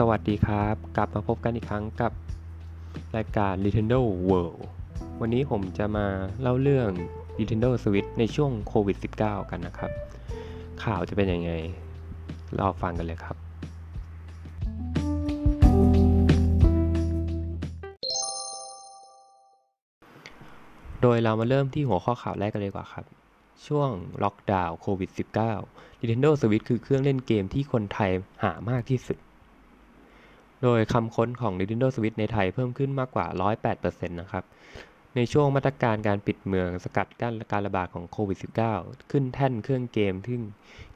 สวัสดีครับ กลับมาพบกันอีกครั้งกับรายการ Nintendo World วันนี้ผมจะมาเล่าเรื่อง Nintendo Switch ในช่วงโควิด -19 กันนะครับ ข่าวจะเป็นยังไงรอฟังกันเลยครับ โดยเรามาเริ่มที่หัวข้อข่าวแรกกันเลยกว่าครับ ช่วงล็อกดาวน์โควิด -19 Nintendo Switch คือเครื่องเล่นเกมที่คนไทยหามากที่สุด โดยคำค้นของ Nintendo Switch ในไทยเพิ่มขึ้นมากกว่า 108%นะครับ ในช่วงมาตรการการปิดเมืองสกัดกั้นการระบาดของโควิด -19 ขึ้นแท่นเครื่องเกมที่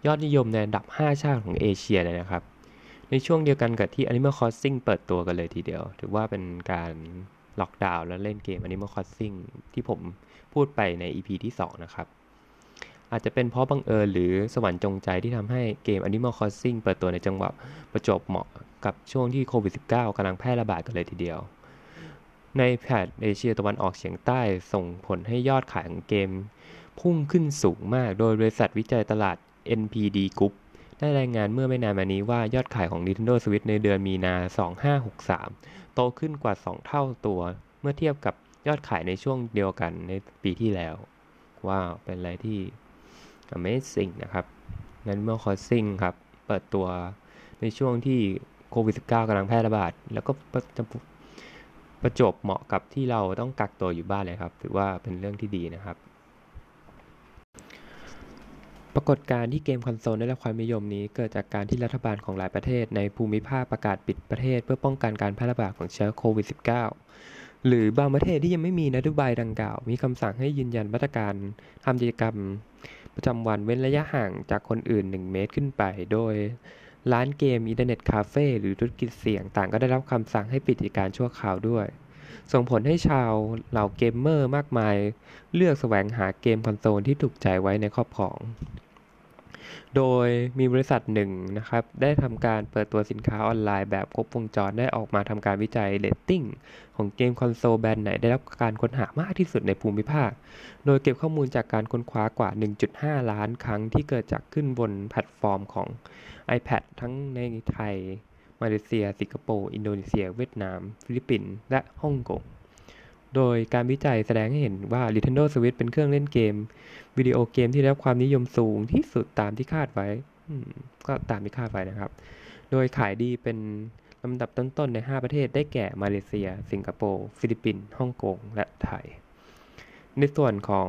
ยอดนิยมในอันดับ 5 ชาติของเอเชียเลยนะครับ ในช่วงเดียวกันกับที่ Animal Crossing เปิดตัวกันเลยทีเดียว ถือว่าเป็นการล็อกดาวน์แล้วเล่นเกม Animal Crossing ที่ผมพูดไปใน EP ที่ 2 นะครับ อาจจะเป็นเพราะบังเอิญหรือสวรรค์จงใจที่ทำให้เกม Animal Crossing เปิดตัวในจังหวะประจบเหมาะ กับช่วงที่โควิด -19 กำลังแพร่ระบาดกันเลยทีเดียว ในแผนเอเชียตะวันออกเฉียงใต้ส่งผลให้ยอดขายของเกม พุ่งขึ้นสูงมากโดยบริษัทวิจัยตลาด NPD Group ได้รายงานเมื่อไม่นานมานี้ว่ายอดขายของ Nintendo Switch ในเดือนมีนา 2563 โตขึ้นกว่า 2 เท่าตัว เมื่อเทียบกับยอดขายในช่วงเดียวกันในปีที่แล้ว ว้าว เป็นอะไรที่ Amazing นะครับ Animal Crossing ครับ เปิดตัวในช่วงที่ วิด -19 กำลังแพร่ระบาด แล้วก็ประประจบเหมาะกับที่เราต้องกักตัวอยู่บ้านเลยครับ ถือว่าเป็นเรื่องที่ดีนะครับ ปรากฏการณ์ที่เกมคอนโซลได้รับความนิยมนี้ เกิดจากการที่รัฐบาลของหลายประเทศในภูมิภาคประกาศปิดประเทศ เพื่อป้องกันการแพร่ระบาดของเชื้อโควิด -19 หรือบางประเทศที่ยังไม่มีนโยบายดังกล่าว มีคำสั่งให้ยืนยันมาตรการทำกิจกรรมประจำวันเว้นระยะห่างจากคนอื่น 1 เมตรขึ้นไป โดย ร้านเกม อินเทอร์เน็ตคาเฟ่ หรือธุรกิจเสี่ยงต่างก็ได้รับคำสั่งให้ปิดกิจการชั่วคราวด้วย ส่งผลให้ชาวเหล่าเกมเมอร์มากมาย เลือกแสวงหาเกมคอนโซลที่ถูกใจไว้ในครอบครอง โดยมีบริษัทหนึ่งนะครับ ได้ทำการเปิดตัวสินค้าออนไลน์แบบครบวงจรได้ออกมาทำการวิจัยเรตติ้งของเกมคอนโซลแบรนด์ไหนได้รับการค้นหามากที่สุดในภูมิภาค โดยเก็บข้อมูลจากการค้นคว้ากว่า 1.5 ล้านครั้งที่เกิดจากขึ้นบนแพลตฟอร์มของ iPrice ทั้งในไทย มาเลเซีย สิงคโปร์ อินโดนีเซีย เวียดนาม ฟิลิปปินส์ และฮ่องกง โดยการวิจัยแสดงให้เห็นว่า Nintendo Switch เป็นเครื่องเล่นเกม วิดีโอเกมที่ได้รับความนิยมสูงที่สุดตามที่คาดไว้ ก็ตามที่คาดไว้นะครับ โดยขายดีเป็นลำดับต้นๆใน 5 ประเทศได้แก่มาเลเซีย สิงคโปร์ ฟิลิปปินส์ฮ่องกง และไทย ในส่วนของ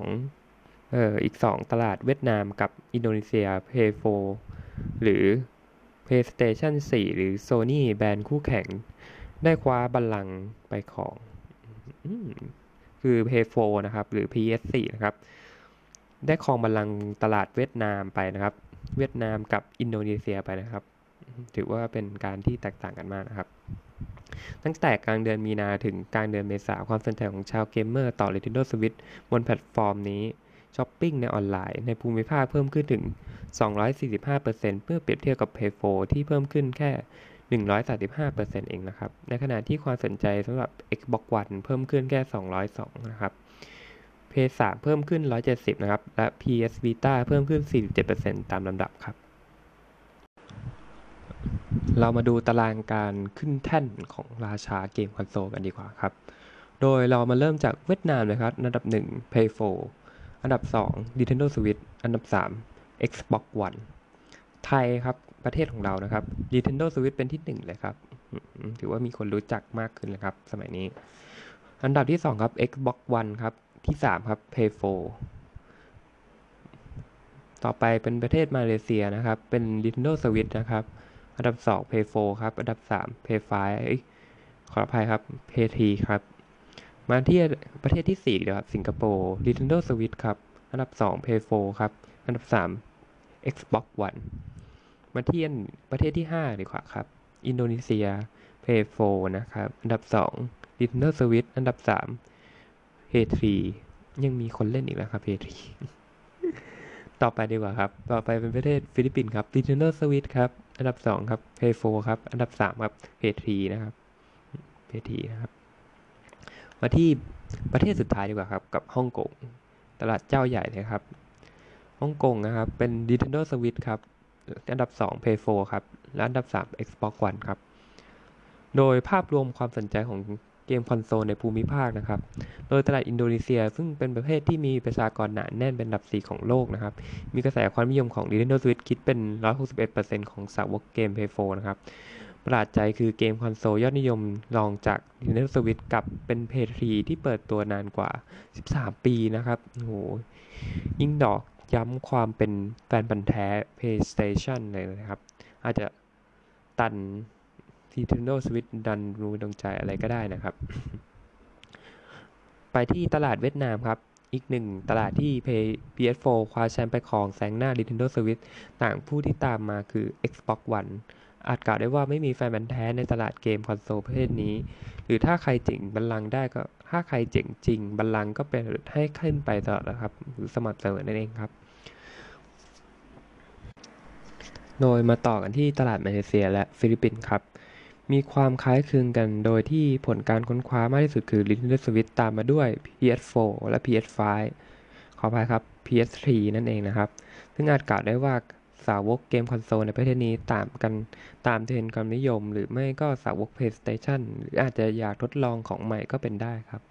อออีก 2 ตลาดเวียดนามกับอินโดนีเซีย Play 4หรือ PlayStation 4 หรือ Sony แบรนด์คู่แข่ง ได้คว้าบัลลังก์ไปของ คือ Play 4นะครับ หรือ PS4 นะครับ ได้ครองบัลลังก์ตลาดเวียดนามไปนะครับ เวียดนามกับอินโดนีเซียไปนะครับ ถือว่าเป็นการที่แตกต่างกันมากนะครับ ตั้งแต่กลางเดือนมีนาถึงกลางเดือนเมษาความสนใจของชาวเกมเมอร์ต่อ Nintendo Switch บนแพลตฟอร์มนี้ช้อปปิ้งในออนไลน์ในภูมิภาคเพิ่มขึ้นถึง 245%เมื่อเปรียบเทียบกับ p a y 4ที่เพิ่มขึ้นแค่ 135%เองนะครับ ในขณะที่ความสนใจสำหรับ Xbox One เพิ่มขึ้นแค่ 202 นะครับ Play 3เพิ่มขึ้น 170 นะครับ และ PS Vita เพิ่มขึ้น 47%ตามลำดับครับ เรามาดูตารางการขึ้นแท่นของราชาเกมคอนโซลกันดีกว่าครับ โดยเรามาเริ่มจากเวียดนามเลยครับ อันดับ 1 Play 4อันดับ 2 Nintendo Switch อันดับ 3 Xbox One ไทยครับ ประเทศของเรานะครับ Nintendo Switch เป็นที่ 1 เลยครับ ถือว่ามีคนรู้จักมากขึ้นเลยครับ สมัยนี้ อันดับที่ 2 ครับ Xbox One ครับ ที่ 3 ครับ Play 4ต่อไปเป็นประเทศมาเลเซียนะครับ เป็น Nintendo Switch นะครับ อันดับ 2 Play 4ครับ อันดับ 3 Play 5ขออภัยครับ Play 3ครับ มาที่ประเทศที่4นะครับ สิงคโปร์ Nintendo Switch ครับ อันดับ 2 Play 4ครับ อันดับ 3 Xbox One มาเที่ประเทศที่ 5 ดีกว่าครับ อินโดนีเซีย Play 4นะครับ อันดับ2 Nintendo Switch อันดับ3 Play 3ยังมีคนเล่นอีกแล้วครับ Play 3ต่อไปดีกว่าครับ ต่อไปเป็นประเทศฟิลิปปินส์ครับ Nintendo Switch ครับ อันดับ2ครับ Play 4ครับ อันดับ3ครับ Play 3นะครับ Play 3นะครับ มาที่ประเทศสุดท้ายดีกว่าครับ กับฮ่องกง ตลาดเจ้าใหญ่เลยครับฮ่องกงนะครับ เป็น Nintendo Switch ครับ อันดับ 2 Play 4ครับ และอันดับ 3 Xbox One ครับ โดยภาพรวมความสนใจของเกมคอนโซลในภูมิภาคนะครับ โดยตลาดอินโดนีเซีย ซึ่งเป็นประเทศที่มีประชากรหนาแน่นเป็นอันดับ 4 ของโลกนะครับ มีกระแสความนิยมของ Nintendo Switch คิดเป็น 161%ของสาวกเกม Play 4นะครับประหลาดใจคือเกมคอนโซลยอดนิยมรองจาก Nintendo Switch กับเป็น Play 3ที่เปิดตัวนานกว่า 13 ปีนะครับโอ้โหยิ่งดอก ย้ำความเป็นแฟนพันธ์แท้ PlayStation เลยนะครับ อาจจะตัน Nintendo Switch ดันรู้ดวงใจอะไรก็ได้นะครับ ไปที่ตลาดเวียดนามครับ อีกหนึ่งตลาดที่ PS4 คว้าแชมป์ไปครองแซงหน้า Nintendo Switch ต่างผู้ที่ตามมาคือ Xbox One อาจกล่าวได้ว่าไม่มีแฟนบันแท้ในตลาดเกมคอนโซลประเภทนี้ หรือถ้าใครจ๋งบัลลังได้ก็ ถ้าใครเจ๋งจริง บัลลังก์ก็เป็นให้ขึ้นไปตลอดนะครับ หรือสมัครเสมอนั่นเองครับ โดยมาต่อกันที่ตลาดมาเลเซียและฟิลิปปินส์ครับ มีความคล้ายคลึงกันโดยที่ผลการค้นคว้ามากที่สุดคือ Nintendo Switch ตามมาด้วย PS4 และ PS5 ขออภัยครับ PS3 นั่นเองนะครับ ซึ่งอาจกล่าวได้ว่า สาวกเกมคอนโซลในประเทศนี้ตามกันตามเทรนด์ความนิยม หรือไม่ก็สาวก PlayStation หรืออาจจะอยากทดลองของใหม่ก็เป็นได้ครับ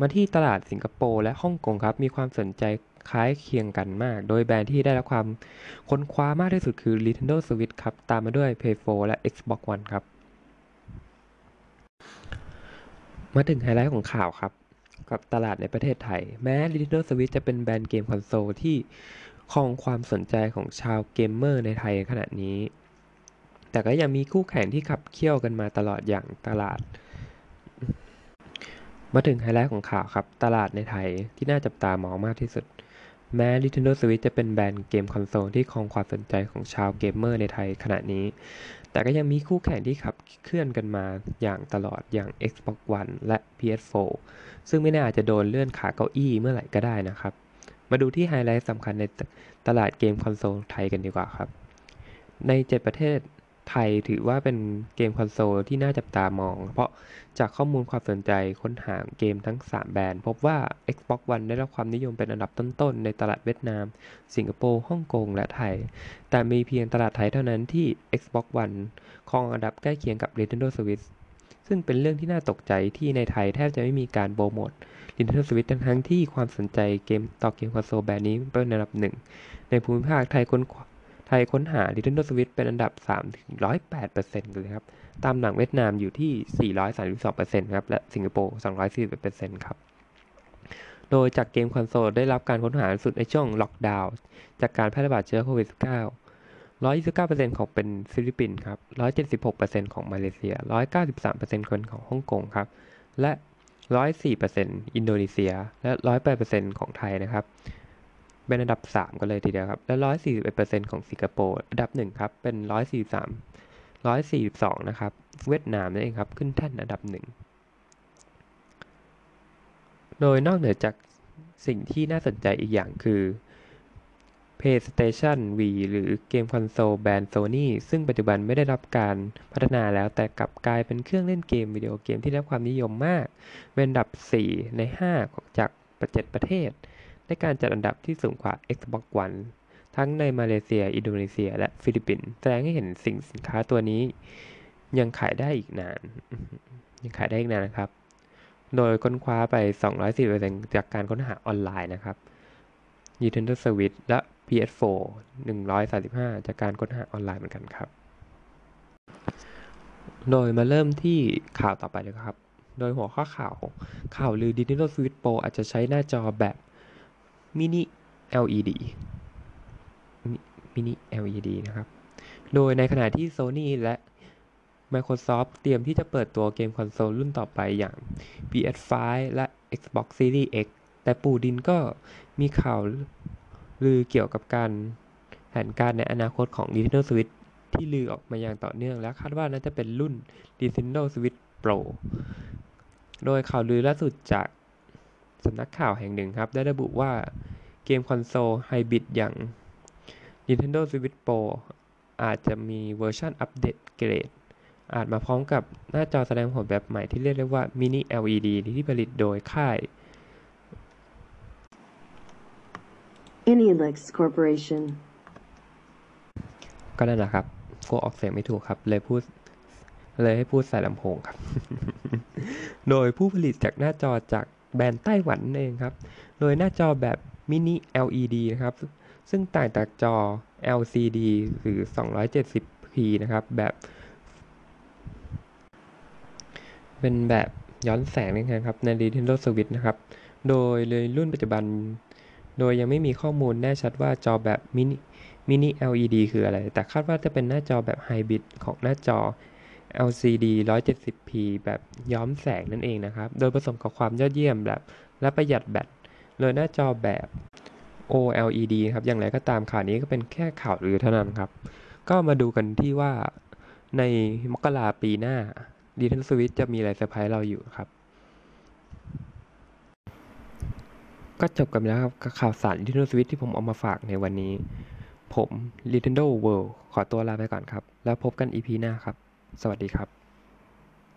มาที่ตลาดสิงคโปร์และฮ่องกงครับ มีความสนใจคล้ายเคียงกันมาก โดยแบรนด์ที่ได้รับความค้นคว้ามากที่สุดคือ Nintendo Switch ครับ ตามมาด้วย PS4 และ Xbox One ครับ มาถึงไฮไลท์ของข่าวครับ กับตลาดในประเทศไทย แม้ Nintendo Switch จะเป็นแบรนด์เกมคอนโซลที่ ครองความสนใจของชาวเกมเมอร์ในไทยขณะนี้ แต่ก็ยังมีคู่แข่งที่ขับเคี่ยวกันมาตลอดอย่างตลาด มาถึงไฮไลท์ของข่าวครับ ตลาดในไทยที่น่าจับตามองมากที่สุด แม้ Nintendo Switch จะเป็นแบรนด์เกมคอนโซลที่ครองความสนใจของชาวเกมเมอร์ในไทยขณะนี้ แต่ก็ยังมีคู่แข่งที่ขับเคลื่อนกันมาอย่างตลอดอย่าง Xbox One และ PS4 ซึ่งไม่น่าอาจจะโดนเลื่อยขาเก้าอี้เมื่อไหร่ก็ได้นะครับ มาดูที่ไฮไลท์สำคัญในตลาดเกมคอนโซลไทยกันดีกว่าครับ ใน 7 ประเทศไทยถือว่าเป็นเกมคอนโซลที่น่าจับตามอง เพราะจากข้อมูลความสนใจค้นหาเกมทั้ง 3 แบรนด์ พบว่า Xbox One ได้รับความนิยมเป็นอันดับต้นๆ ในตลาดเวียดนาม สิงคโปร์ฮ่องกง และไทย แต่มีเพียงตลาดไทยเท่านั้นที่ Xbox One ครองอันดับใกล้เคียงกับ Nintendo Switch ซึ่งเป็นเรื่องที่น่าตกใจที่ในไทยแทบจะไม่มีการโปรโมท Nintendo Switch ทั้งที่ความสนใจเกมต่อเกมคอนโซลแบรนด์นี้เป็นอันดับหนึ่ง ในภูมิภาคไทยค้นไทยค้นหา Nintendo Switch เป็นอันดับ 3 ถึง 108%เลยครับ ตามหลังเวียดนามอยู่ที่ 432%ครับ และสิงคโปร์ 241%ครับ โดยจากเกมคอนโซลได้รับการค้นหาสุดในช่วงล็อกดาวน์จากการแพร่ระบาดเชื้อโควิด -19 129%ของเป็นฟิลิปปินส์ครับ 176%ของมาเลเซีย 193%คนของฮ่องกงครับ และ 104%อินโดนีเซีย และ 108%ของไทยนะครับ เป็นอันดับ 3 กันเลยทีเดียวครับ และ 141%ของสิงคโปร์อันดับ 1 ครับ เป็น 143 142 นะครับ เวียดนามนั่นเองครับ ขึ้นแท่นอันดับ 1 โดยนอกเหนือจากสิ่งที่น่าสนใจอีกอย่างคือ PlayStation V หรือเกมคอนโซลแบรนด์ Sony ซึ่งปัจจุบันไม่ได้รับการพัฒนาแล้วแต่กลับกลายเป็นเครื่องเล่นเกมวิดีโอเกมที่ได้รับความนิยมมาก เป็นอันดับ 4 ใน 5 จาก 7 ประเทศ ในการจัดอันดับที่สูงกว่า Xbox One ทั้งในมาเลเซีย อินโดนีเซีย และฟิลิปปินส์แสดงให้เห็นสิ่งสินค้าตัวนี้ ยังขายได้อีกนาน ยังขายได้อีกนานนะครับ โดยค้นคว้าไป 240%จากการค้นหาออนไลน์นะครับ Nintendo Switch และ PS4 135 จากการค้นหาออนไลน์เหมือนกันครับ โดยมาเริ่มที่ข่าวต่อไปเลยครับ โดยหัวข้อข่าว ข่าวลือ Nintendo Switch Pro อาจจะใช้หน้าจอแบบมินิ LED มินิ LED นะครับ โดยในขณะที่ Sony และ Microsoft เตรียมที่จะเปิดตัวเกมคอนโซลรุ่นต่อไปอย่าง PS5 และ Xbox Series X แต่ปู่ดินก็มีข่าว ลือเกี่ยวกับการแผนการในอนาคตของ Nintendo Switch ที่ลือออกมาอย่างต่อเนื่องและคาดว่าน่าจะเป็นรุ่น Nintendo Switch Pro โดยข่าวลือล่าสุดจากสำนักข่าวแห่งหนึ่งครับ ได้ระบุว่าเกมคอนโซลไฮบริดอย่าง Nintendo Switch Pro อาจจะมีเวอร์ชันอัปเดตเกรด อาจมาพร้อมกับหน้าจอแสดงผลแบบใหม่ที่เรียกได้ว่า Mini LED ที่ผลิตโดยค่าย Inelix Corporation. ก็นั่นแหละครับกลัวออกเสียงไม่ถูกครับ เลยพูด เลยให้พูดใส่ลำโพงครับ โดยผู้ผลิตจากหน้าจอจากแบรนด์ไต้หวันเองครับ โดยหน้าจอแบบมินิ LED นะครับ ซึ่งต่างจากจอ LCD หรือ 270p นะครับ แบบ เป็นแบบย้อนแสงนะครับ ใน Nintendo Switch นะครับ โดยเลยรุ่นปัจจุบัน โดยยังไม่มีข้อมูลแน่ชัดว่าจอแบบมินิมินิ LED คืออะไร แต่คาดว่าจะเป็นหน้าจอแบบไฮบริดของหน้าจอ LCD 170p แบบย้อมแสงนั่นเองนะครับ โดยผสมกับความยอดเยี่ยมแบบและประหยัดแบต โดยหน้าจอแบบ OLED ครับ อย่างไรก็ตามข่าวนี้ก็เป็นแค่ข่าวลือเท่านั้นครับ ก็มาดูกันที่ว่าในมกราปีหน้า Nintendo Switch จะมีอะไรเซอร์ไพรส์เราอยู่ครับ ก็จบกันแล้วครับกับข่าวสาร Nintendo Switch ที่ผมเอามาฝากในวันนี้ ผม Nintendo World ขอตัวลาไปก่อนครับ แล้วพบกัน EP หน้าครับ สวัสดีครับ